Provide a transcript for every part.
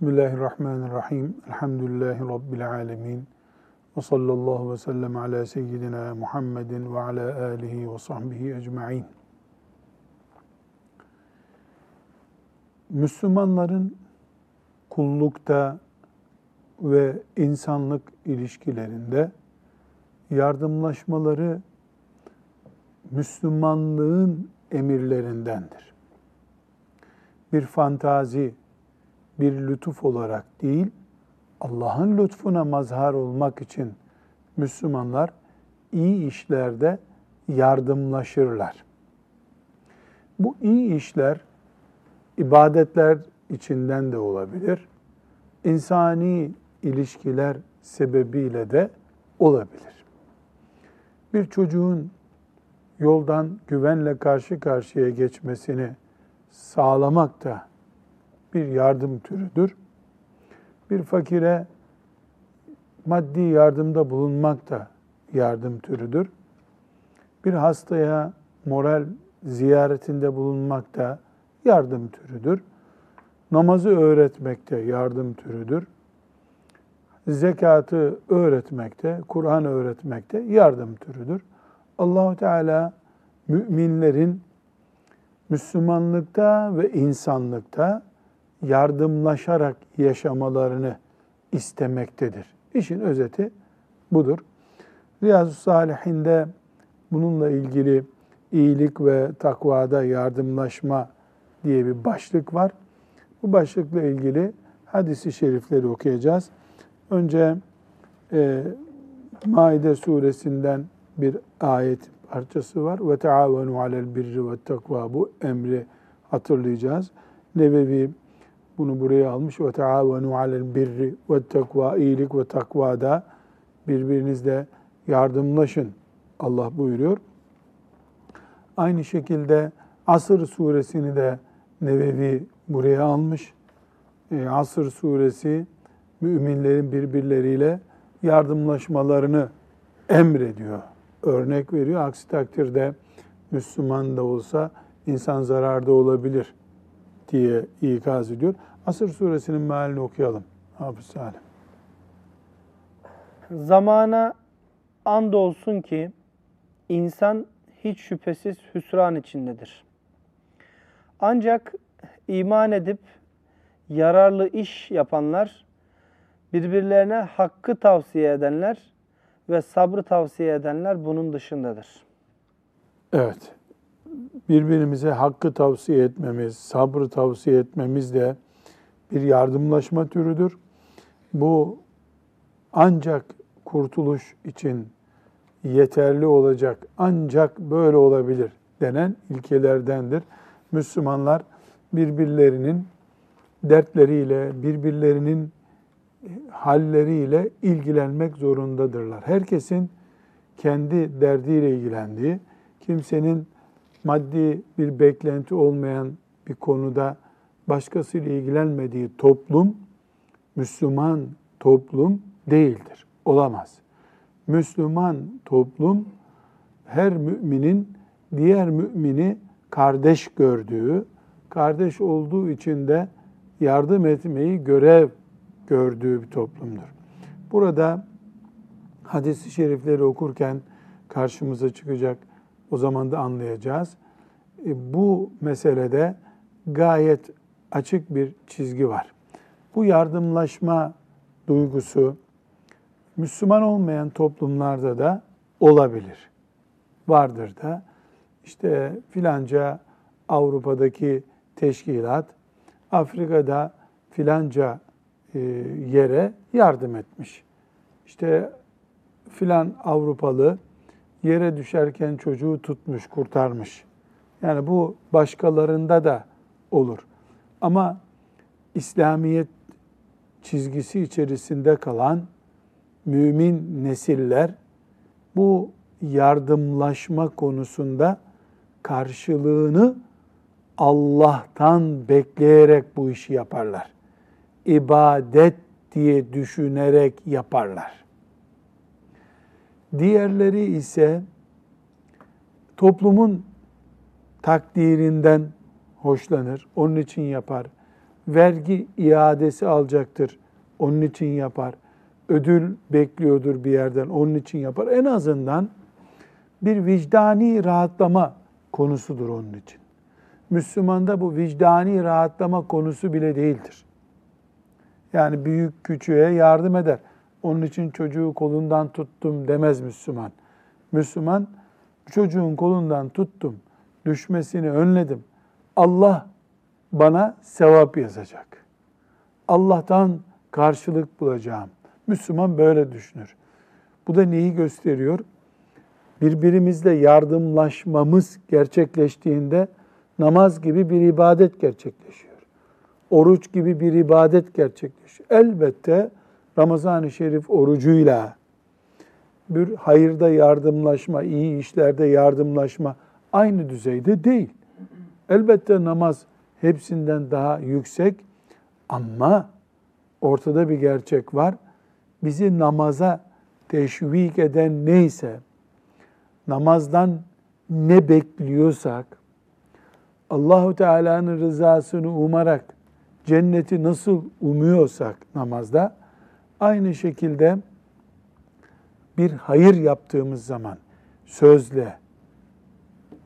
Bismillahirrahmanirrahim. Elhamdülillahi Rabbil alemin. Ve sallallahu ve sellem ala seyyidina Muhammedin ve ala alihi ve sahbihi ecma'in. Müslümanların kullukta ve insanlık ilişkilerinde yardımlaşmaları Müslümanlığın emirlerindendir. Bir fantazi, bir lütuf olarak değil, Allah'ın lütfuna mazhar olmak için Müslümanlar iyi işlerde yardımlaşırlar. Bu iyi işler ibadetler içinden de olabilir. İnsani ilişkiler sebebiyle de olabilir. Bir çocuğun yoldan güvenle karşı karşıya geçmesini sağlamak da bir yardım türüdür. Bir fakire maddi yardımda bulunmak da yardım türüdür. Bir hastaya moral ziyaretinde bulunmak da yardım türüdür. Namazı öğretmek de yardım türüdür. Zekatı öğretmekte, Kur'an öğretmekte yardım türüdür. Allahu Teala müminlerin Müslümanlıkta ve insanlıkta yardımlaşarak yaşamalarını istemektedir. İşin özeti budur. Riyazu Salihinde bununla ilgili iyilik ve takvada yardımlaşma diye bir başlık var. Bu başlıkla ilgili hadisi şerifleri okuyacağız. Önce e, Maide suresinden bir ayet parçası var. Ve taavenu alel birri ve takva bu emri hatırlayacağız. Nebevi bunu buraya almış. Ve taavenu alel birri ve takva iyilik ve takvada birbirinizle yardımlaşın. Allah buyuruyor. Aynı şekilde Asır suresini de Nevevi buraya almış. E, Asır suresi müminlerin birbirleriyle yardımlaşmalarını emrediyor, örnek veriyor. Aksi takdirde Müslüman da olsa insan zararda olabilir diye ikaz ediyor. Asır suresinin mealini okuyalım. Hafız Salim. Zamana andolsun ki insan hiç şüphesiz hüsran içindedir. Ancak iman edip yararlı iş yapanlar, birbirlerine hakkı tavsiye edenler ve sabrı tavsiye edenler bunun dışındadır. Evet. Birbirimize hakkı tavsiye etmemiz, sabrı tavsiye etmemiz de bir yardımlaşma türüdür. Bu ancak kurtuluş için yeterli olacak, ancak böyle olabilir denen ilkelerdendir. Müslümanlar birbirlerinin dertleriyle, birbirlerinin halleriyle ilgilenmek zorundadırlar. Herkesin kendi derdiyle ilgilendiği, kimsenin maddi bir beklenti olmayan bir konuda başkasıyla ilgilenmediği toplum, Müslüman toplum değildir, olamaz. Müslüman toplum her müminin diğer mümini kardeş gördüğü, kardeş olduğu için de yardım etmeyi görev gördüğü bir toplumdur. Burada hadis-i şerifleri okurken karşımıza çıkacak, o zaman da anlayacağız. E, bu meselede gayet açık bir çizgi var. Bu yardımlaşma duygusu Müslüman olmayan toplumlarda da olabilir. Vardır da. İşte filanca Avrupa'daki teşkilat, Afrika'da filanca e, yere yardım etmiş. İşte filan Avrupalı yere düşerken çocuğu tutmuş, kurtarmış. Yani bu başkalarında da olur. Ama İslamiyet çizgisi içerisinde kalan mümin nesiller bu yardımlaşma konusunda karşılığını Allah'tan bekleyerek bu işi yaparlar. İbadet diye düşünerek yaparlar. Diğerleri ise toplumun takdirinden hoşlanır, onun için yapar vergi iadesi alacaktır. Onun için yapar. Ödül bekliyordur bir yerden. Onun için yapar. En azından bir vicdani rahatlama konusudur onun için. Müslümanda bu vicdani rahatlama konusu bile değildir. Yani büyük küçüğe yardım eder. Onun için çocuğu kolundan tuttum demez Müslüman. Müslüman çocuğun kolundan tuttum, düşmesini önledim. Allah bana sevap yazacak. Allah'tan karşılık bulacağım. Müslüman böyle düşünür. Bu da neyi gösteriyor? Birbirimizle yardımlaşmamız gerçekleştiğinde namaz gibi bir ibadet gerçekleşiyor. Oruç gibi bir ibadet gerçekleşiyor. Elbette Ramazan-ı Şerif orucuyla bir hayırda yardımlaşma, iyi işlerde yardımlaşma aynı düzeyde değil. Elbette namaz hepsinden daha yüksek ama ortada bir gerçek var. Bizi namaza teşvik eden neyse, namazdan ne bekliyorsak, Allahu Teala'nın rızasını umarak cenneti nasıl umuyorsak namazda aynı şekilde bir hayır yaptığımız zaman sözle,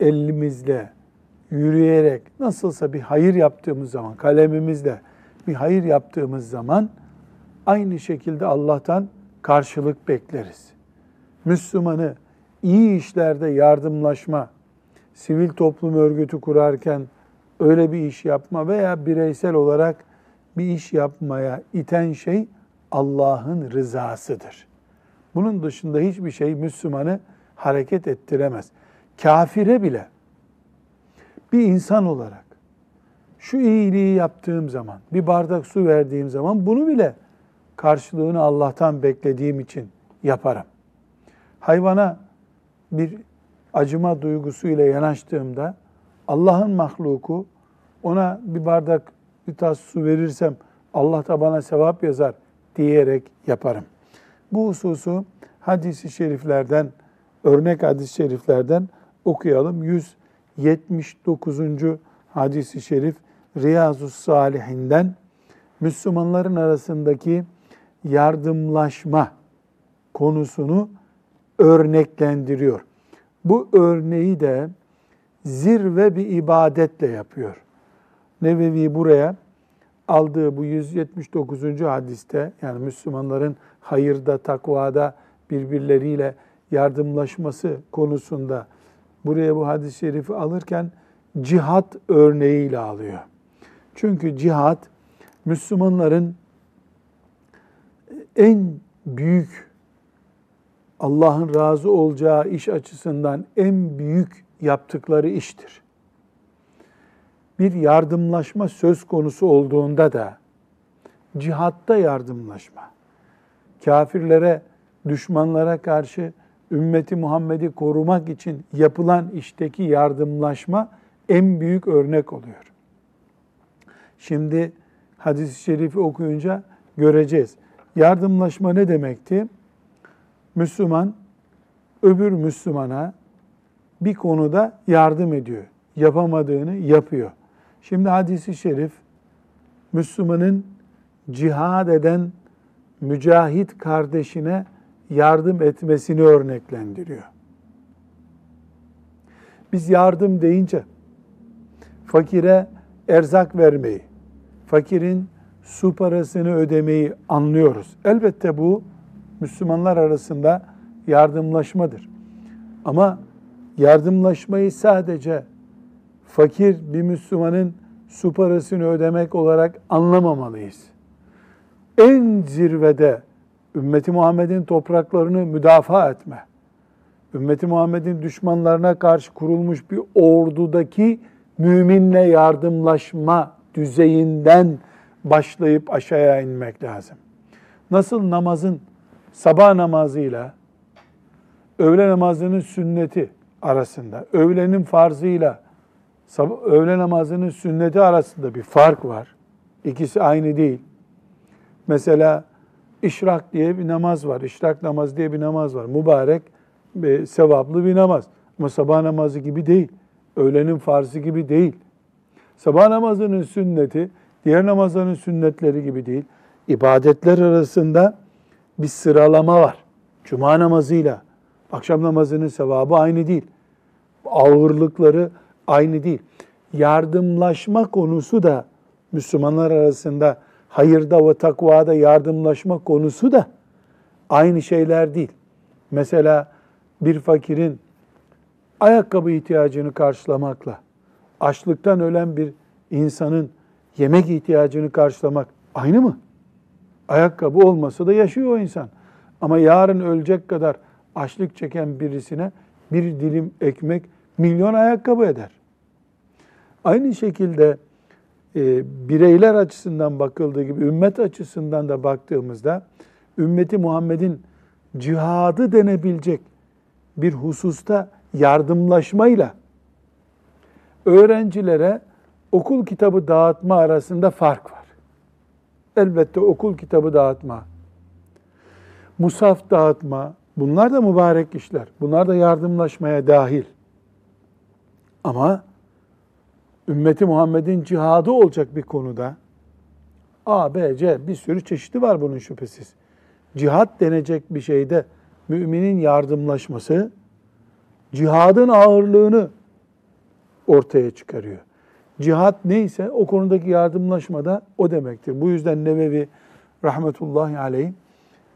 elimizle, yürüyerek nasılsa bir hayır yaptığımız zaman kalemimizle bir hayır yaptığımız zaman aynı şekilde Allah'tan karşılık bekleriz. Müslümanı iyi işlerde yardımlaşma, sivil toplum örgütü kurarken öyle bir iş yapma veya bireysel olarak bir iş yapmaya iten şey Allah'ın rızasıdır. Bunun dışında hiçbir şey Müslümanı hareket ettiremez. Kafire bile bir insan olarak şu iyiliği yaptığım zaman, bir bardak su verdiğim zaman bunu bile karşılığını Allah'tan beklediğim için yaparım. Hayvana bir acıma duygusuyla yanaştığımda Allah'ın mahluku ona bir bardak bir tas su verirsem Allah da bana sevap yazar diyerek yaparım. Bu hususu hadisi şeriflerden, örnek hadis-i şeriflerden okuyalım. 179. hadisi şerif Riyazu Salihinden Müslümanların arasındaki yardımlaşma konusunu örneklendiriyor. Bu örneği de zirve bir ibadetle yapıyor. Nevevi buraya aldığı bu 179. hadiste yani Müslümanların hayırda, takvada birbirleriyle yardımlaşması konusunda buraya bu hadis-i şerifi alırken cihat örneğiyle alıyor. Çünkü cihat Müslümanların en büyük Allah'ın razı olacağı iş açısından en büyük yaptıkları iştir. Bir yardımlaşma söz konusu olduğunda da cihatta yardımlaşma, kafirlere, düşmanlara karşı ümmeti Muhammed'i korumak için yapılan işteki yardımlaşma en büyük örnek oluyor. Şimdi hadis-i şerifi okuyunca göreceğiz. Yardımlaşma ne demekti? Müslüman öbür Müslümana bir konuda yardım ediyor. Yapamadığını yapıyor. Şimdi hadisi şerif Müslümanın cihad eden mücahit kardeşine yardım etmesini örneklendiriyor. Biz yardım deyince fakire erzak vermeyi, fakirin su parasını ödemeyi anlıyoruz. Elbette bu Müslümanlar arasında yardımlaşmadır. Ama yardımlaşmayı sadece fakir bir Müslümanın su parasını ödemek olarak anlamamalıyız. En zirvede ümmeti Muhammed'in topraklarını müdafaa etme, ümmeti Muhammed'in düşmanlarına karşı kurulmuş bir ordudaki müminle yardımlaşma düzeyinden başlayıp aşağıya inmek lazım. Nasıl namazın sabah namazıyla öğle namazının sünneti arasında, öğlenin farzıyla öğle namazının sünneti arasında bir fark var. İkisi aynı değil. Mesela işrak diye bir namaz var. İşrak namaz diye bir namaz var. Mübarek, sevaplı bir namaz. Ama sabah namazı gibi değil. Öğlenin farzı gibi değil. Sabah namazının sünneti diğer namazların sünnetleri gibi değil. İbadetler arasında bir sıralama var. Cuma namazıyla akşam namazının sevabı aynı değil. Ağırlıkları aynı değil. Yardımlaşma konusu da Müslümanlar arasında hayırda ve takvada yardımlaşma konusu da aynı şeyler değil. Mesela bir fakirin ayakkabı ihtiyacını karşılamakla açlıktan ölen bir insanın yemek ihtiyacını karşılamak aynı mı? Ayakkabı olmasa da yaşıyor o insan. Ama yarın ölecek kadar açlık çeken birisine bir dilim ekmek milyon ayakkabı eder. Aynı şekilde e, bireyler açısından bakıldığı gibi ümmet açısından da baktığımızda ümmeti Muhammed'in cihadı denebilecek bir hususta yardımlaşmayla öğrencilere okul kitabı dağıtma arasında fark var. Elbette okul kitabı dağıtma, musaf dağıtma, bunlar da mübarek işler. Bunlar da yardımlaşmaya dahil. Ama ümmeti Muhammed'in cihadı olacak bir konuda A, B, C bir sürü çeşidi var bunun şüphesiz. Cihat denecek bir şeyde müminin yardımlaşması cihadın ağırlığını ortaya çıkarıyor. Cihat neyse o konudaki yardımlaşma da o demektir. Bu yüzden Nevevi rahmetullahi aleyh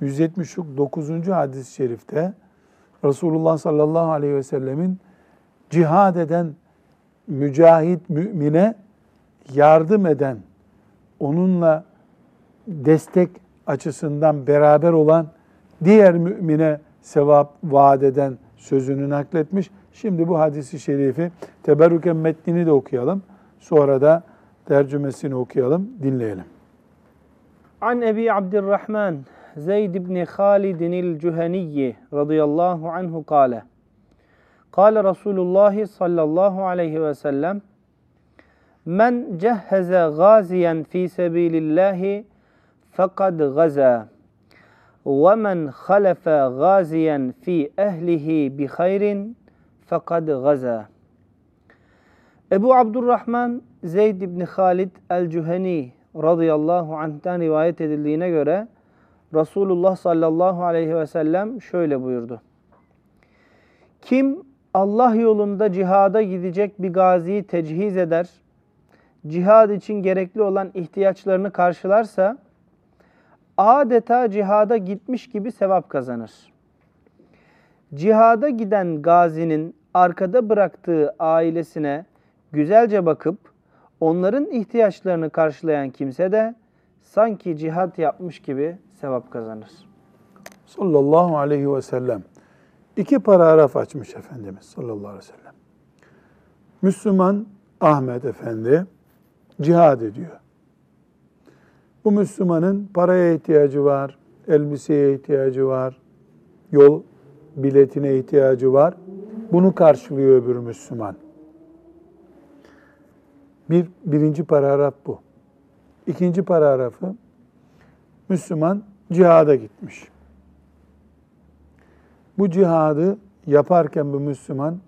179. hadis-i şerifte Resulullah sallallahu aleyhi ve sellemin cihad eden mücahit mümine yardım eden, onunla destek açısından beraber olan diğer mümine sevap vaat eden sözünü nakletmiş. Şimdi bu hadisi şerifi teberrüken metnini de okuyalım. Sonra da tercümesini okuyalım, dinleyelim. An Ebi Abdurrahman Zeyd ibn Halid el-Cüheniyi radıyallahu anhu kâle. Kale Resulullah sallallahu aleyhi ve sellem Men cehheze gaziyen fi sebilillahi fekad gaza ve men halefe gaziyen fi ehlihi bi hayrin fekad gaza Ebu Abdurrahman Zeyd ibn Halid el-Cüheni radıyallahu anh'ten rivayet edildiğine göre Resulullah sallallahu aleyhi ve sellem şöyle buyurdu. Kim Allah yolunda cihada gidecek bir gaziyi tecihiz eder, cihad için gerekli olan ihtiyaçlarını karşılarsa, adeta cihada gitmiş gibi sevap kazanır. Cihada giden gazinin arkada bıraktığı ailesine güzelce bakıp onların ihtiyaçlarını karşılayan kimse de sanki cihat yapmış gibi sevap kazanır. Sallallahu aleyhi ve sellem. İki paragraf açmış Efendimiz sallallahu aleyhi ve sellem. Müslüman Ahmet Efendi cihad ediyor. Bu Müslümanın paraya ihtiyacı var, elbiseye ihtiyacı var, yol biletine ihtiyacı var. Bunu karşılıyor öbür Müslüman. Bir, birinci paragraf bu. İkinci paragrafı, Müslüman cihada gitmiş. Bu cihadı yaparken bu Müslüman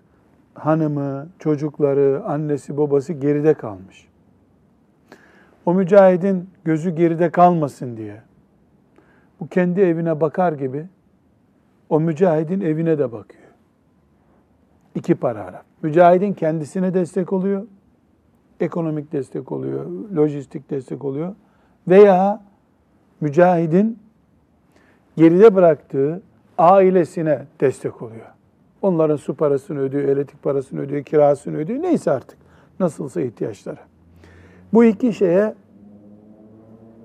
hanımı, çocukları, annesi, babası geride kalmış o mücahidin gözü geride kalmasın diye bu kendi evine bakar gibi o mücahidin evine de bakıyor. İki paragraf. Mücahidin kendisine destek oluyor, ekonomik destek oluyor, lojistik destek oluyor veya mücahidin geride bıraktığı ailesine destek oluyor. Onların su parasını ödüyor, elektrik parasını ödüyor, kirasını ödüyor. Neyse artık. Nasılsa ihtiyaçları. Bu iki şeye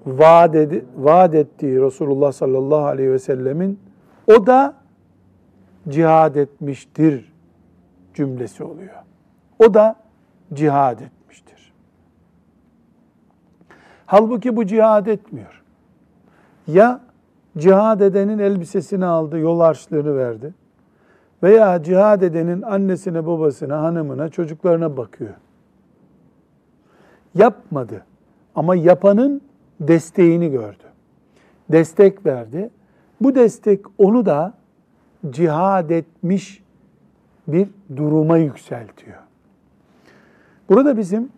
vaat, edi, vaat ettiği Resulullah sallallahu aleyhi ve sellemin o da cihad etmiştir cümlesi oluyor. O da cihad etmiştir. Halbuki bu cihad etmiyor. Ya cihad edenin elbisesini aldı, yol harçlığını verdi. Veya cihad edenin annesine, babasına, hanımına, çocuklarına bakıyor yapmadı. Ama yapanın desteğini gördü. Destek verdi. Bu destek onu da cihad etmiş bir duruma yükseltiyor. Burada bizim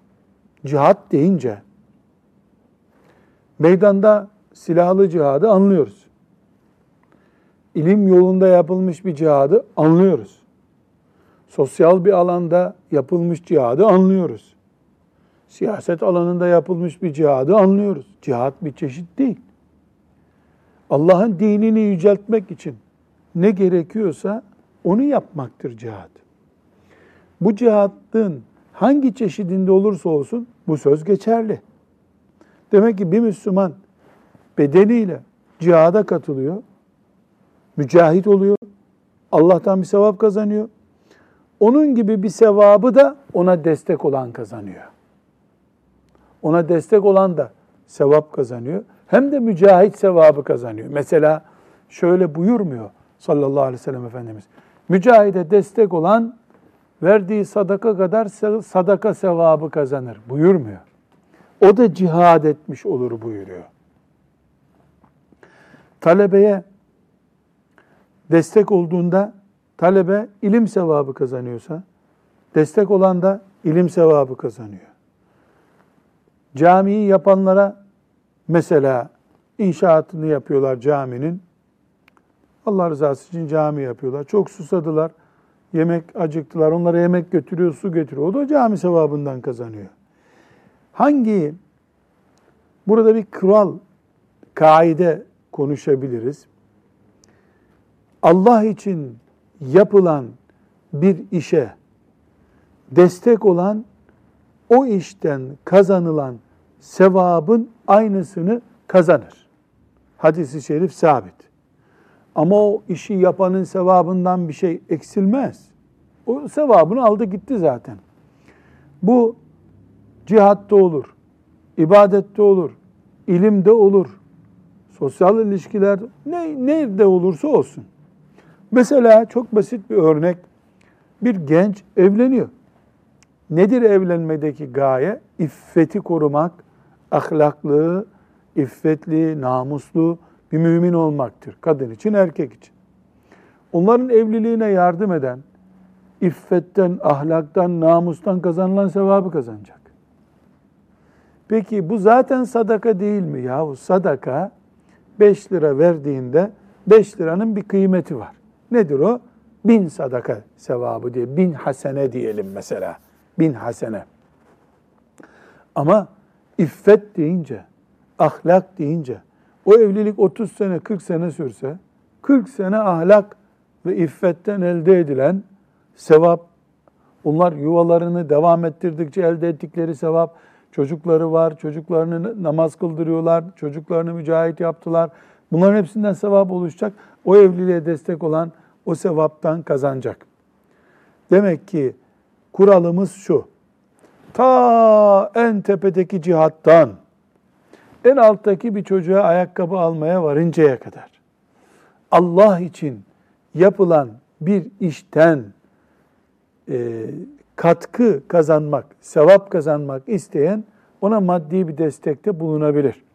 cihat deyince Meydanda silahlı cihadı anlıyoruz. İlim yolunda yapılmış bir cihadı anlıyoruz. Sosyal bir alanda yapılmış cihadı anlıyoruz. Siyaset alanında yapılmış bir cihadı anlıyoruz. Cihat bir çeşit değil. Allah'ın dinini yüceltmek için ne gerekiyorsa onu yapmaktır cihat. Bu cihatın hangi çeşidinde olursa olsun bu söz geçerli. Demek ki bir Müslüman bedeniyle cihada katılıyor, mücahit oluyor, Allah'tan bir sevap kazanıyor. Onun gibi bir sevabı da ona destek olan kazanıyor. Ona destek olan da sevap kazanıyor. Hem de mücahit sevabı kazanıyor. Mesela şöyle buyurmuyor sallallahu aleyhi ve sellem Efendimiz. Mücahide destek olan verdiği sadaka kadar sadaka sevabı kazanır buyurmuyor. O da cihad etmiş olur buyuruyor. Talebeye destek olduğunda talebe ilim sevabı kazanıyorsa, destek olan da ilim sevabı kazanıyor. Camiyi yapanlara mesela inşaatını yapıyorlar caminin. Allah rızası için cami yapıyorlar. Çok susadılar. Yemek acıktılar. Onlara yemek götürüyor, su getiriyor. O da cami sevabından kazanıyor. Hangi burada bir kural, kaide konuşabiliriz. Allah için yapılan bir işe destek olan o işten kazanılan sevabın aynısını kazanır. Hadisi şerif sabit. Ama o işi yapanın sevabından bir şey eksilmez. O sevabını aldı gitti zaten. Bu cihatta olur, ibadette olur, ilimde olur, sosyal ilişkiler ne, nerede olursa olsun. Mesela çok basit bir örnek. Bir genç evleniyor. Nedir evlenmedeki gaye? İffeti korumak, ahlaklı, iffetli, namuslu bir mümin olmaktır. Kadın için, erkek için. Onların evliliğine yardım eden, iffetten, ahlaktan, namustan kazanılan sevabı kazanacak. Peki bu zaten sadaka değil mi? Yahu sadaka 5 lira verdiğinde 5 liranın bir kıymeti var. Nedir o? Bin sadaka sevabı diye, bin hasene diyelim mesela. Bin hasene. Ama iffet deyince, ahlak deyince, o evlilik 30 sene, 40 sene sürse, 40 sene ahlak ve iffetten elde edilen sevap, onlar yuvalarını devam ettirdikçe elde ettikleri sevap, çocukları var, çocuklarını namaz kıldırıyorlar, çocuklarını mücahit yaptılar. Bunların hepsinden sevap oluşacak. O evliliğe destek olan o sevaptan kazanacak. Demek ki kuralımız şu. Ta en tepedeki cihattan en alttaki bir çocuğa ayakkabı almaya varıncaya kadar Allah için yapılan bir işten e, katkı kazanmak, sevap kazanmak isteyen ona maddi bir destekte bulunabilir.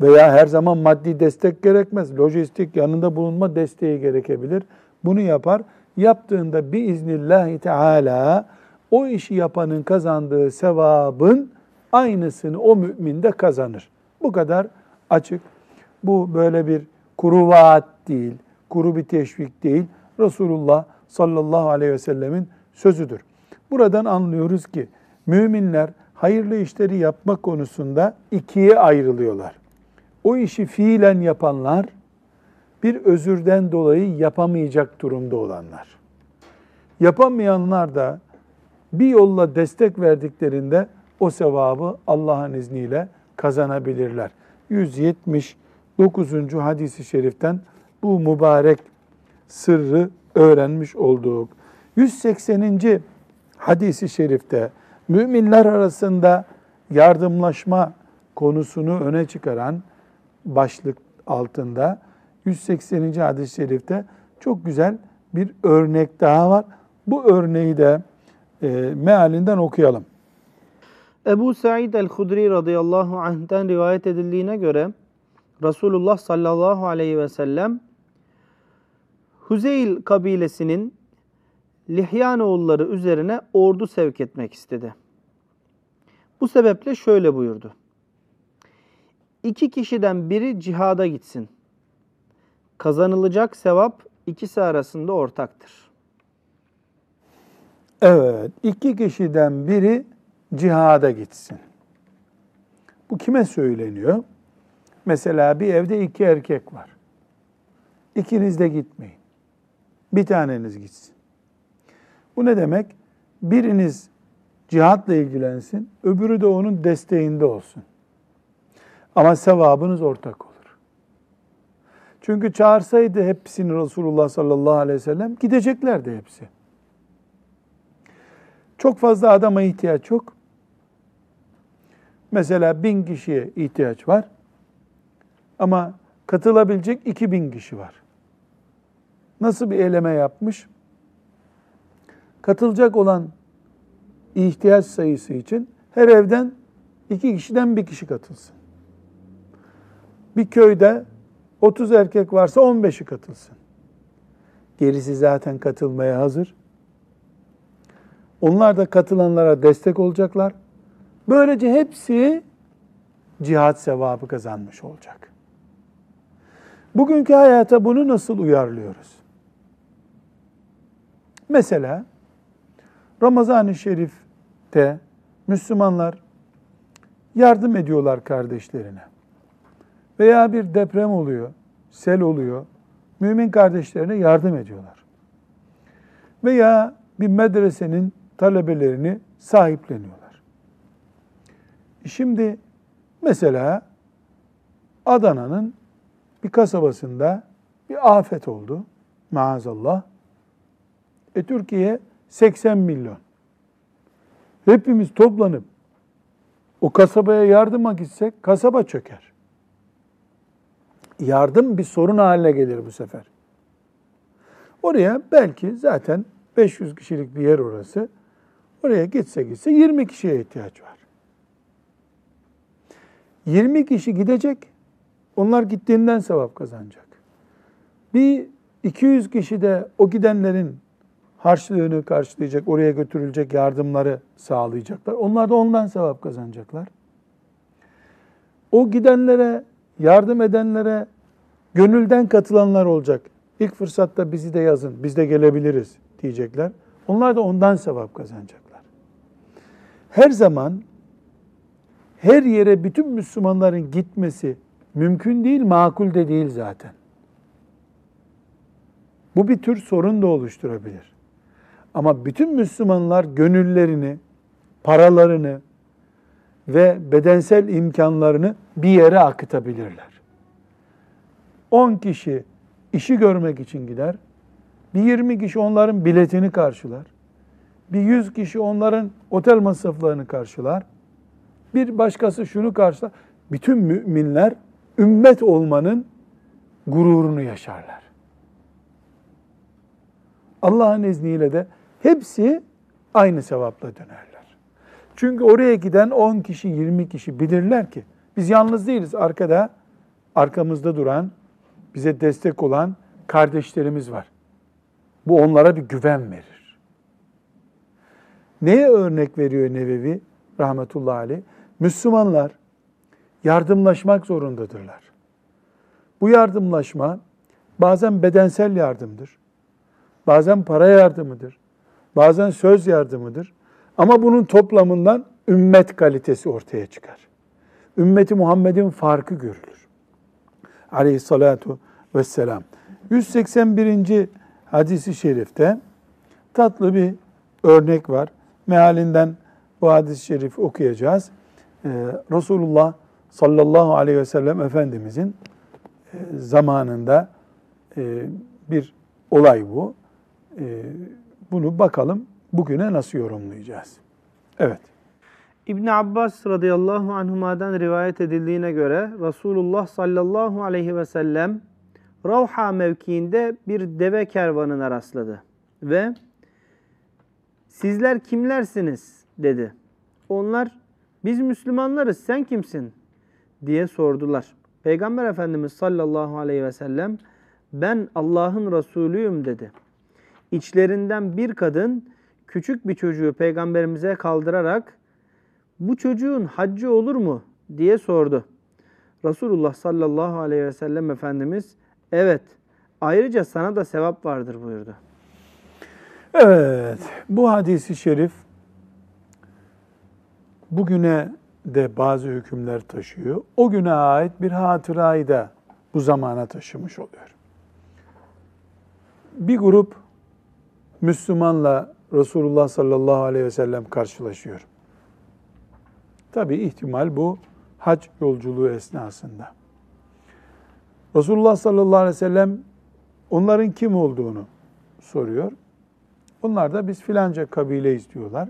Veya her zaman maddi destek gerekmez. Lojistik yanında bulunma desteği gerekebilir. Bunu yapar. Yaptığında bir iznillahi teala o işi yapanın kazandığı sevabın aynısını o mümin de kazanır. Bu kadar açık. Bu böyle bir kuru vaat değil, kuru bir teşvik değil. Resulullah sallallahu aleyhi ve sellemin sözüdür. Buradan anlıyoruz ki müminler hayırlı işleri yapmak konusunda ikiye ayrılıyorlar. O işi fiilen yapanlar, bir özürden dolayı yapamayacak durumda olanlar. Yapamayanlar da bir yolla destek verdiklerinde o sevabı Allah'ın izniyle kazanabilirler. 179. hadisi şeriften bu mübarek sırrı öğrenmiş olduk. 180. hadisi şerifte müminler arasında yardımlaşma konusunu öne çıkaran başlık altında 180. hadis-i şerifte çok güzel bir örnek daha var. Bu örneği de e, mealinden okuyalım. Ebu Said el-Hudri radıyallahu anh'ten rivayet edildiğine göre Resulullah sallallahu aleyhi ve sellem Huzeyl kabilesinin Lihyanoğulları üzerine ordu sevk etmek istedi. Bu sebeple şöyle buyurdu. İki kişiden biri cihada gitsin. Kazanılacak sevap ikisi arasında ortaktır. Evet, iki kişiden biri cihada gitsin. Bu kime söyleniyor? Mesela bir evde iki erkek var. İkiniz de gitmeyin. Bir taneniz gitsin. Bu ne demek? Biriniz cihatla ilgilensin, öbürü de onun desteğinde olsun. Ama sevabınız ortak olur. Çünkü çağırsaydı hepsini Resulullah sallallahu aleyhi ve sellem gideceklerdi hepsi. Çok fazla adama ihtiyaç yok. Mesela bin kişiye ihtiyaç var. Ama katılabilecek iki bin kişi var. Nasıl bir eleme yapmış? Katılacak olan ihtiyaç sayısı için her evden iki kişiden bir kişi katılsın. Bir köyde 30 erkek varsa 15'i katılsın. Gerisi zaten katılmaya hazır. Onlar da katılanlara destek olacaklar. Böylece hepsi cihat sevabı kazanmış olacak. Bugünkü hayata bunu nasıl uyarlıyoruz? Mesela Ramazan-ı Şerif'te Müslümanlar yardım ediyorlar kardeşlerine. Veya bir deprem oluyor, sel oluyor. Mümin kardeşlerine yardım ediyorlar. Veya bir medresenin talebelerini sahipleniyorlar. Şimdi mesela Adana'nın bir kasabasında bir afet oldu maazallah. E Türkiye 80 milyon. Hepimiz toplanıp o kasabaya yardıma gitsek kasaba çöker. Yardım bir sorun haline gelir bu sefer. Oraya belki zaten 500 kişilik bir yer orası. Oraya gitse gitse 20 kişiye ihtiyaç var. 20 kişi gidecek, onlar gittiğinden sevap kazanacak. Bir 200 kişi de o gidenlerin harçlığını karşılayacak, oraya götürülecek yardımları sağlayacaklar. Onlar da ondan sevap kazanacaklar. O gidenlere, yardım edenlere gönülden katılanlar olacak. İlk fırsatta bizi de yazın, biz de gelebiliriz diyecekler. Onlar da ondan sevap kazanacaklar. Her zaman her yere bütün Müslümanların gitmesi mümkün değil, makul de değil zaten. Bu bir tür sorun da oluşturabilir. Ama bütün Müslümanlar gönüllerini, paralarını ve bedensel imkanlarını bir yere akıtabilirler. 10 kişi işi görmek için gider. Bir 20 kişi onların biletini karşılar. Bir 100 kişi onların otel masraflarını karşılar. Bir başkası şunu karşılar. Bütün müminler ümmet olmanın gururunu yaşarlar. Allah'ın izniyle de hepsi aynı sevapla dönerler. Çünkü oraya giden 10 kişi, 20 kişi bilirler ki biz yalnız değiliz. Arkada, arkamızda duran, bize destek olan kardeşlerimiz var. Bu onlara bir güven verir. Neye örnek veriyor Nevevi rahmetullahi aleyh? Müslümanlar yardımlaşmak zorundadırlar. Bu yardımlaşma bazen bedensel yardımdır. Bazen para yardımıdır. Bazen söz yardımıdır. Ama bunun toplamından ümmet kalitesi ortaya çıkar. Ümmeti Muhammed'in farkı görülür. Aleyhissalatu vesselam. 181. hadisi şerifte tatlı bir örnek var. Mealinden bu hadis-i şerifi okuyacağız. Ee, Resulullah sallallahu aleyhi ve sellem Efendimizin e, zamanında e, bir olay bu. E, bunu bakalım bugüne nasıl yorumlayacağız. Evet. İbn Abbas radıyallahu anhuma'dan rivayet edildiğine göre Resulullah sallallahu aleyhi ve sellem Ravha mevkiinde bir deve kervanına rastladı ve sizler kimlersiniz dedi. Onlar biz Müslümanlarız sen kimsin diye sordular. Peygamber Efendimiz sallallahu aleyhi ve sellem ben Allah'ın Resulüyüm dedi. İçlerinden bir kadın küçük bir çocuğu peygamberimize kaldırarak bu çocuğun haccı olur mu diye sordu. Resulullah sallallahu aleyhi ve sellem Efendimiz evet ayrıca sana da sevap vardır buyurdu. Evet, bu hadisi şerif bugüne de bazı hükümler taşıyor. O güne ait bir hatırayı da bu zamana taşımış oluyor. Bir grup Müslümanla Resulullah sallallahu aleyhi ve sellem karşılaşıyor. Tabi ihtimal bu hac yolculuğu esnasında. Resulullah sallallahu aleyhi ve sellem onların kim olduğunu soruyor. Onlar da biz filanca kabile istiyorlar.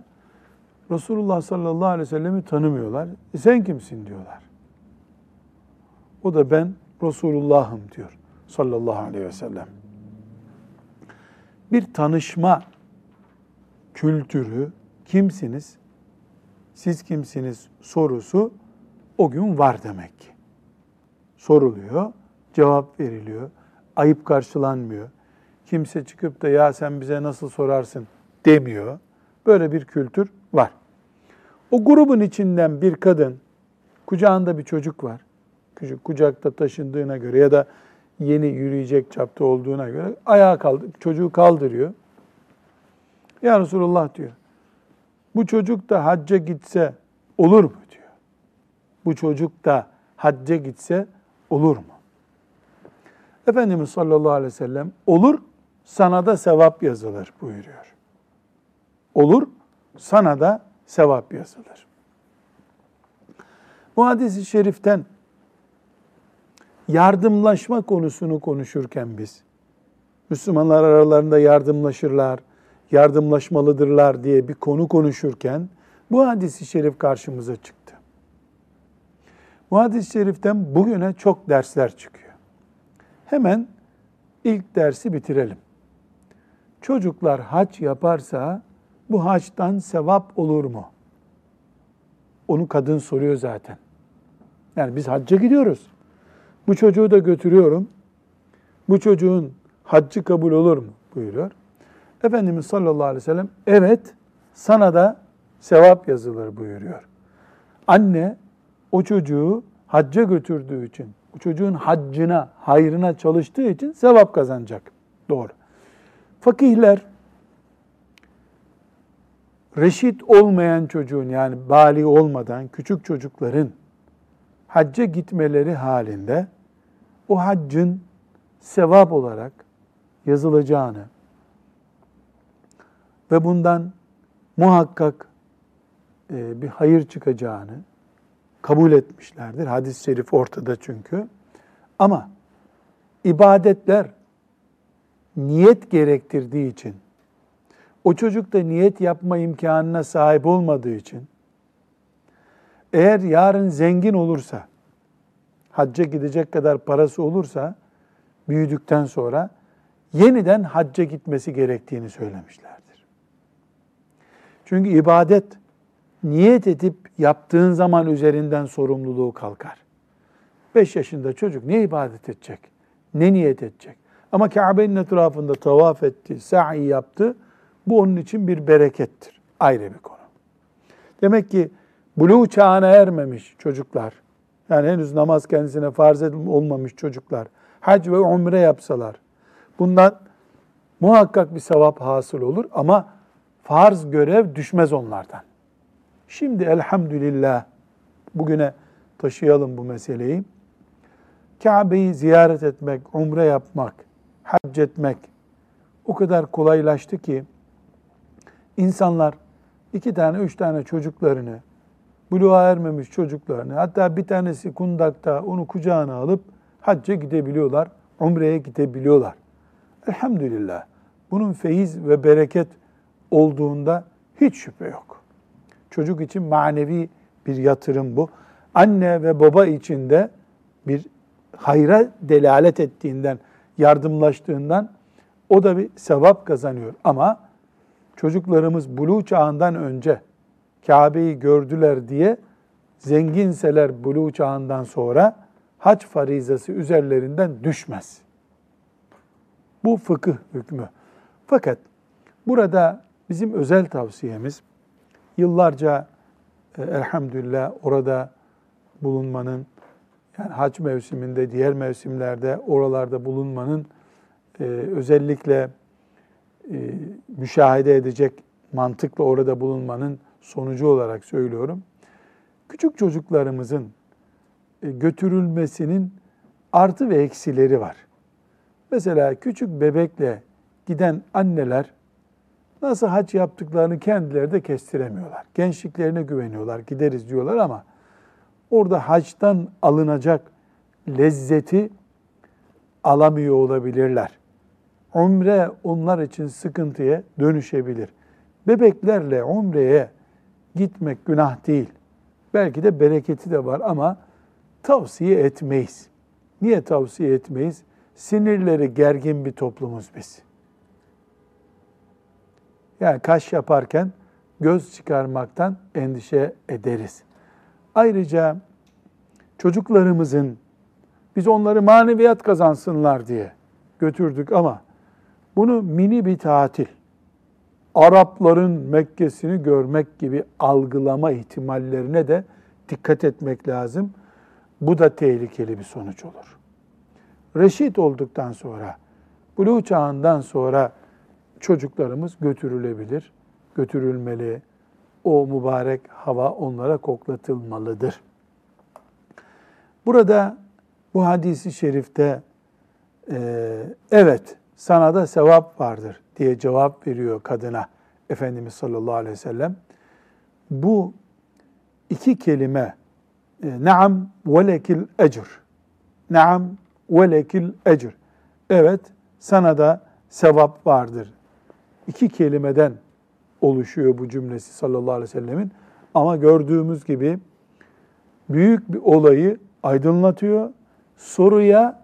Resulullah sallallahu aleyhi ve sellemi tanımıyorlar. E sen kimsin diyorlar. O da ben Resulullah'ım diyor sallallahu aleyhi ve sellem. Bir tanışma kültürü kimsiniz, siz kimsiniz sorusu o gün var demek ki. Soruluyor, cevap veriliyor, ayıp karşılanmıyor. Kimse çıkıp da ya sen bize nasıl sorarsın demiyor. Böyle bir kültür var. O grubun içinden bir kadın, kucağında bir çocuk var. Küçük kucakta taşındığına göre ya da yeni yürüyecek çapta olduğuna göre ayağa kaldı, çocuğu kaldırıyor. Ya Resulullah diyor. Bu çocuk da hacca gitse olur mu diyor. Bu çocuk da hacca gitse olur mu? Efendimiz sallallahu aleyhi ve sellem olur sana da sevap yazılır buyuruyor. Olur sana da sevap yazılır. Bu hadisi şeriften yardımlaşma konusunu konuşurken biz, Müslümanlar aralarında yardımlaşırlar, yardımlaşmalıdırlar diye bir konu konuşurken bu hadisi şerif karşımıza çıktı. Bu hadis-i şeriften bugüne çok dersler çıkıyor. Hemen ilk dersi bitirelim. Çocuklar hac yaparsa bu haçtan sevap olur mu? Onu kadın soruyor zaten. Yani biz hacca gidiyoruz. Bu çocuğu da götürüyorum. Bu çocuğun haccı kabul olur mu? buyuruyor. Efendimiz sallallahu aleyhi ve sellem evet sana da sevap yazılır buyuruyor. Anne o çocuğu hacca götürdüğü için, o çocuğun haccına, hayrına çalıştığı için sevap kazanacak. Doğru. Fakihler reşit olmayan çocuğun yani bali olmadan küçük çocukların hacca gitmeleri halinde o haccın sevap olarak yazılacağını ve bundan muhakkak e, bir hayır çıkacağını kabul etmişlerdir. Hadis-i şerif ortada çünkü. Ama ibadetler niyet gerektirdiği için, o çocuk da niyet yapma imkanına sahip olmadığı için, eğer yarın zengin olursa, hacca gidecek kadar parası olursa, büyüdükten sonra yeniden hacca gitmesi gerektiğini söylemişlerdir. Çünkü ibadet niyet edip yaptığın zaman üzerinden sorumluluğu kalkar. 5 yaşında çocuk ne ibadet edecek? Ne niyet edecek? Ama Kabe'nin etrafında tavaf etti, sa'i yaptı. Bu onun için bir berekettir. Ayrı bir konu. Demek ki buluğ çağına ermemiş çocuklar, yani henüz namaz kendisine farz olmamış çocuklar, hac ve umre yapsalar, bundan muhakkak bir sevap hasıl olur ama farz görev düşmez onlardan. Şimdi elhamdülillah bugüne taşıyalım bu meseleyi. Kabe'yi ziyaret etmek, umre yapmak, hac etmek o kadar kolaylaştı ki insanlar iki tane, üç tane çocuklarını, buluğa ermemiş çocuklarını, hatta bir tanesi kundakta onu kucağına alıp hacca gidebiliyorlar, umreye gidebiliyorlar. Elhamdülillah. Bunun feyiz ve bereket olduğunda hiç şüphe yok. Çocuk için manevi bir yatırım bu. Anne ve baba için de bir hayra delalet ettiğinden, yardımlaştığından o da bir sevap kazanıyor. Ama çocuklarımız buluğ çağından önce Kabe'yi gördüler diye zenginseler buluğ çağından sonra hac farizası üzerlerinden düşmez. Bu fıkıh hükmü. Fakat burada bizim özel tavsiyemiz yıllarca e, elhamdülillah orada bulunmanın Yani hac mevsiminde, diğer mevsimlerde oralarda bulunmanın e, özellikle e, müşahede edecek mantıkla orada bulunmanın sonucu olarak söylüyorum. Küçük çocuklarımızın e, götürülmesinin artı ve eksileri var. Mesela küçük bebekle giden anneler nasıl hac yaptıklarını kendileri de kestiremiyorlar. Gençliklerine güveniyorlar, gideriz diyorlar ama orada hacdan alınacak lezzeti alamıyor olabilirler. Umre onlar için sıkıntıya dönüşebilir. Bebeklerle umreye gitmek günah değil. Belki de bereketi de var ama tavsiye etmeyiz. Niye tavsiye etmeyiz? Sinirleri gergin bir toplumuz biz. Yani kaş yaparken göz çıkarmaktan endişe ederiz. Ayrıca çocuklarımızın biz onları maneviyat kazansınlar diye götürdük ama bunu mini bir tatil, Arapların Mekke'sini görmek gibi algılama ihtimallerine de dikkat etmek lazım. Bu da tehlikeli bir sonuç olur. Reşit olduktan sonra, buluğ çağından sonra çocuklarımız götürülebilir, götürülmeli. O mübarek hava onlara koklatılmalıdır. Burada bu hadisi şerifte e, evet sana da sevap vardır diye cevap veriyor kadına Efendimiz sallallahu aleyhi ve sellem. Bu iki kelime e, naam ve lekil ecr. Naam ve lekil ecr. Evet sana da sevap vardır. İki kelimeden oluşuyor bu cümlesi sallallahu aleyhi ve sellemin. Ama gördüğümüz gibi büyük bir olayı aydınlatıyor. Soruya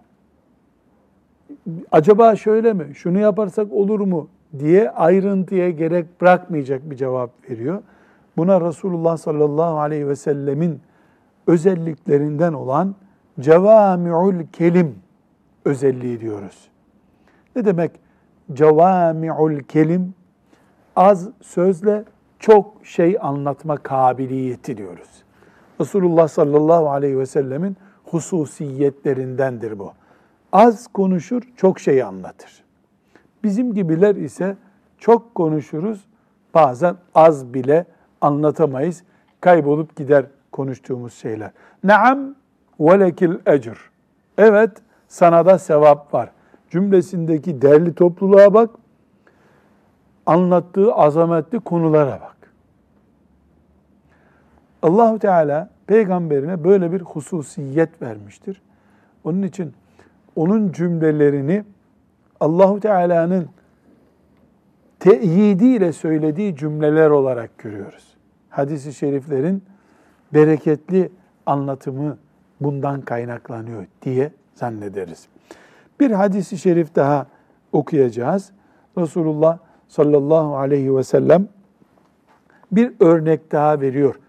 acaba şöyle mi, şunu yaparsak olur mu diye ayrıntıya gerek bırakmayacak bir cevap veriyor. Buna Resulullah sallallahu aleyhi ve sellemin özelliklerinden olan cevami'ul kelim özelliği diyoruz. Ne demek cevami'ul kelim? Az sözle çok şey anlatma kabiliyeti diyoruz. Resulullah sallallahu aleyhi ve sellemin hususiyetlerindendir bu. Az konuşur, çok şey anlatır. Bizim gibiler ise çok konuşuruz, bazen az bile anlatamayız. Kaybolup gider konuştuğumuz şeyler. Naam ve lekil ecr. Evet, sana da sevap var. Cümlesindeki derli topluluğa bak, anlattığı azametli konulara bak. Allahu Teala peygamberine böyle bir hususiyet vermiştir. Onun için onun cümlelerini Allahu Teala'nın teyidiyle söylediği cümleler olarak görüyoruz. Hadis-i şeriflerin bereketli anlatımı bundan kaynaklanıyor diye zannederiz. Bir hadisi şerif daha okuyacağız. Resulullah sallallahu aleyhi ve sellem bir örnek daha veriyor.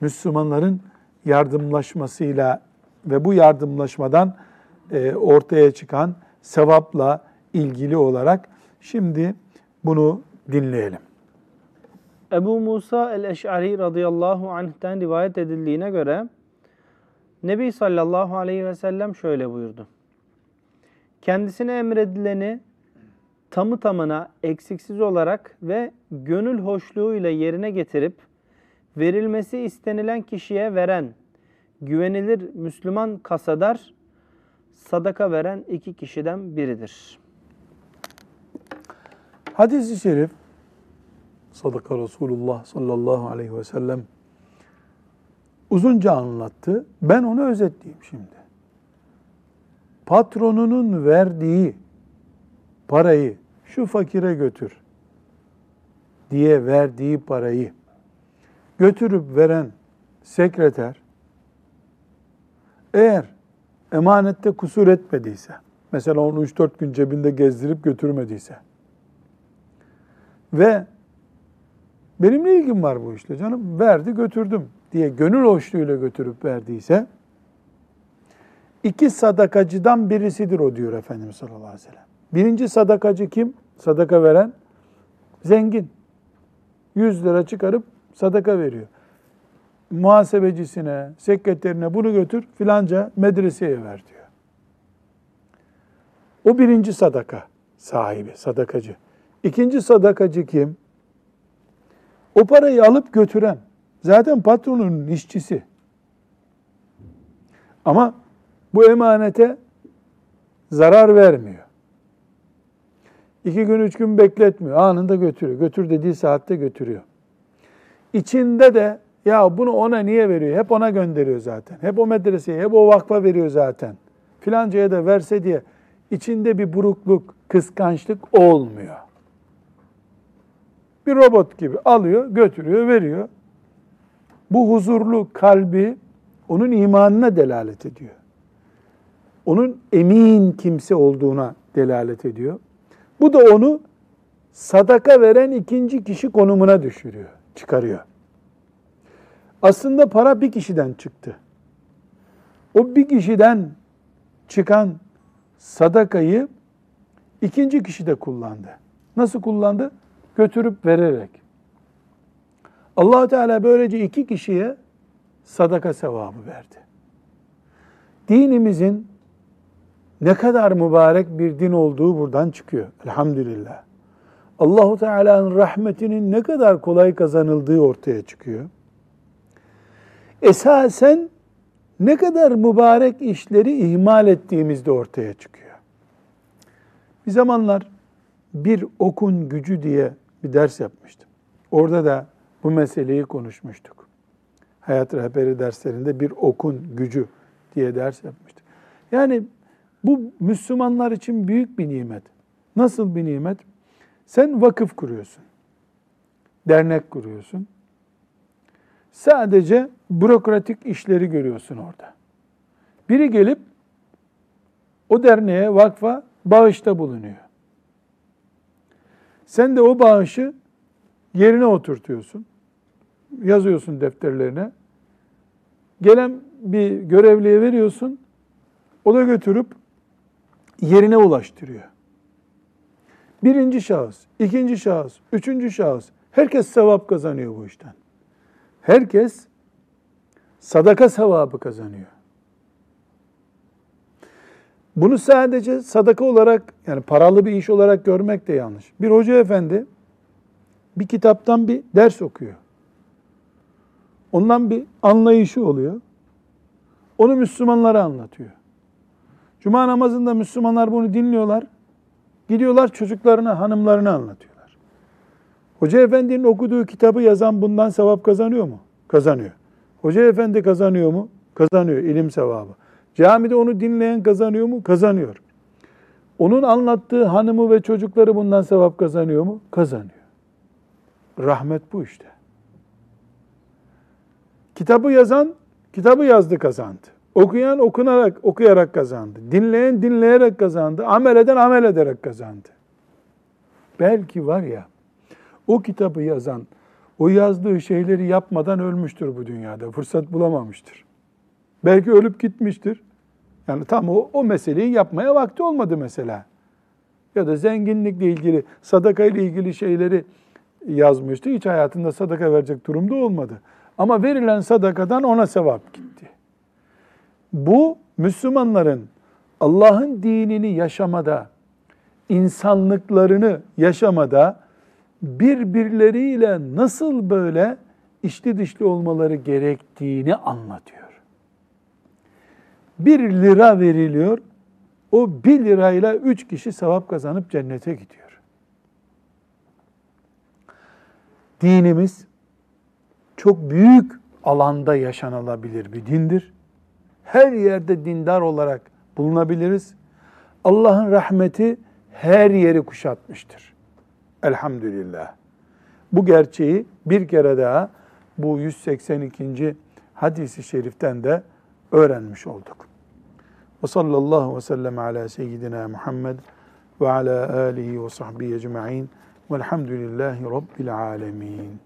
Müslümanların yardımlaşmasıyla ve bu yardımlaşmadan e, ortaya çıkan sevapla ilgili olarak şimdi bunu dinleyelim. Ebu Musa el-Eş'ari radıyallahu anh'ten rivayet edildiğine göre Nebi sallallahu aleyhi ve sellem şöyle buyurdu. Kendisine emredileni tamı tamına eksiksiz olarak ve gönül hoşluğuyla yerine getirip verilmesi istenilen kişiye veren güvenilir Müslüman kasadar sadaka veren iki kişiden biridir. Hadis-i şerif Sadaka Resulullah sallallahu aleyhi ve sellem uzunca anlattı. Ben onu özetleyeyim şimdi. Patronunun verdiği parayı şu fakire götür diye verdiği parayı götürüp veren sekreter eğer emanette kusur etmediyse, mesela onu 3-4 gün cebinde gezdirip götürmediyse ve benim ne ilgim var bu işle canım? Verdi götürdüm diye gönül hoşluğuyla götürüp verdiyse iki sadakacıdan birisidir o diyor Efendimiz sallallahu aleyhi ve sellem. Birinci sadakacı kim? Sadaka veren zengin. 100 lira çıkarıp sadaka veriyor. muhasebecisine, sekreterine bunu götür filanca medreseye ver diyor. O birinci sadaka sahibi, sadakacı. İkinci sadakacı kim? O parayı alıp götüren. Zaten patronun işçisi. Ama bu emanete zarar vermiyor. İki gün, üç gün bekletmiyor. Anında götürüyor. Götür dediği saatte götürüyor. İçinde de ya bunu ona niye veriyor? Hep ona gönderiyor zaten. Hep o medreseye, hep o vakfa veriyor zaten. Filancaya da verse diye içinde bir burukluk, kıskançlık olmuyor. Bir robot gibi alıyor, götürüyor, veriyor. Bu huzurlu kalbi onun imanına delalet ediyor. Onun emin kimse olduğuna delalet ediyor. Bu da onu sadaka veren ikinci kişi konumuna düşürüyor, çıkarıyor. Aslında para bir kişiden çıktı. O bir kişiden çıkan sadakayı ikinci kişi de kullandı. Nasıl kullandı? Götürüp vererek. allah Teala böylece iki kişiye sadaka sevabı verdi. Dinimizin ne kadar mübarek bir din olduğu buradan çıkıyor. Elhamdülillah. Allahu Teala'nın rahmetinin ne kadar kolay kazanıldığı ortaya çıkıyor. Esasen ne kadar mübarek işleri ihmal ettiğimizde ortaya çıkıyor. Bir zamanlar bir okun gücü diye bir ders yapmıştım. Orada da bu meseleyi konuşmuştuk. Hayat rehberi derslerinde bir okun gücü diye ders yapmıştık. Yani bu Müslümanlar için büyük bir nimet. Nasıl bir nimet? Sen vakıf kuruyorsun. Dernek kuruyorsun. Sadece bürokratik işleri görüyorsun orada. Biri gelip o derneğe, vakfa bağışta bulunuyor. Sen de o bağışı yerine oturtuyorsun. Yazıyorsun defterlerine. Gelen bir görevliye veriyorsun. O da götürüp yerine ulaştırıyor. Birinci şahıs, ikinci şahıs, üçüncü şahıs. Herkes sevap kazanıyor bu işten. Herkes sadaka sevabı kazanıyor. Bunu sadece sadaka olarak yani paralı bir iş olarak görmek de yanlış. Bir hoca efendi bir kitaptan bir ders okuyor. Ondan bir anlayışı oluyor. Onu Müslümanlara anlatıyor. Cuma namazında Müslümanlar bunu dinliyorlar. Gidiyorlar çocuklarına, hanımlarına anlatıyorlar. Hoca efendinin okuduğu kitabı yazan bundan sevap kazanıyor mu? Kazanıyor. Hoca efendi kazanıyor mu? Kazanıyor ilim sevabı. Camide onu dinleyen kazanıyor mu? Kazanıyor. Onun anlattığı hanımı ve çocukları bundan sevap kazanıyor mu? Kazanıyor. Rahmet bu işte. Kitabı yazan, kitabı yazdı kazandı. Okuyan okunarak, okuyarak kazandı. Dinleyen dinleyerek kazandı. Amel eden amel ederek kazandı. Belki var ya, o kitabı yazan, o yazdığı şeyleri yapmadan ölmüştür bu dünyada. Fırsat bulamamıştır. Belki ölüp gitmiştir. Yani tam o, o meseleyi yapmaya vakti olmadı mesela. Ya da zenginlikle ilgili, sadaka ile ilgili şeyleri yazmıştı. Hiç hayatında sadaka verecek durumda olmadı. Ama verilen sadakadan ona sevap gitti. Bu Müslümanların Allah'ın dinini yaşamada, insanlıklarını yaşamada birbirleriyle nasıl böyle içli dışlı olmaları gerektiğini anlatıyor. Bir lira veriliyor, o bir lirayla üç kişi sevap kazanıp cennete gidiyor. Dinimiz çok büyük alanda yaşanılabilir bir dindir. Her yerde dindar olarak bulunabiliriz. Allah'ın rahmeti her yeri kuşatmıştır. Elhamdülillah. Bu gerçeği bir kere daha bu 182. hadisi şeriften de öğrenmiş olduk. Ve sallallahu ve sellem ala seyyidina Muhammed ve ala alihi ve sahbihi ecma'in velhamdülillahi rabbil alemin.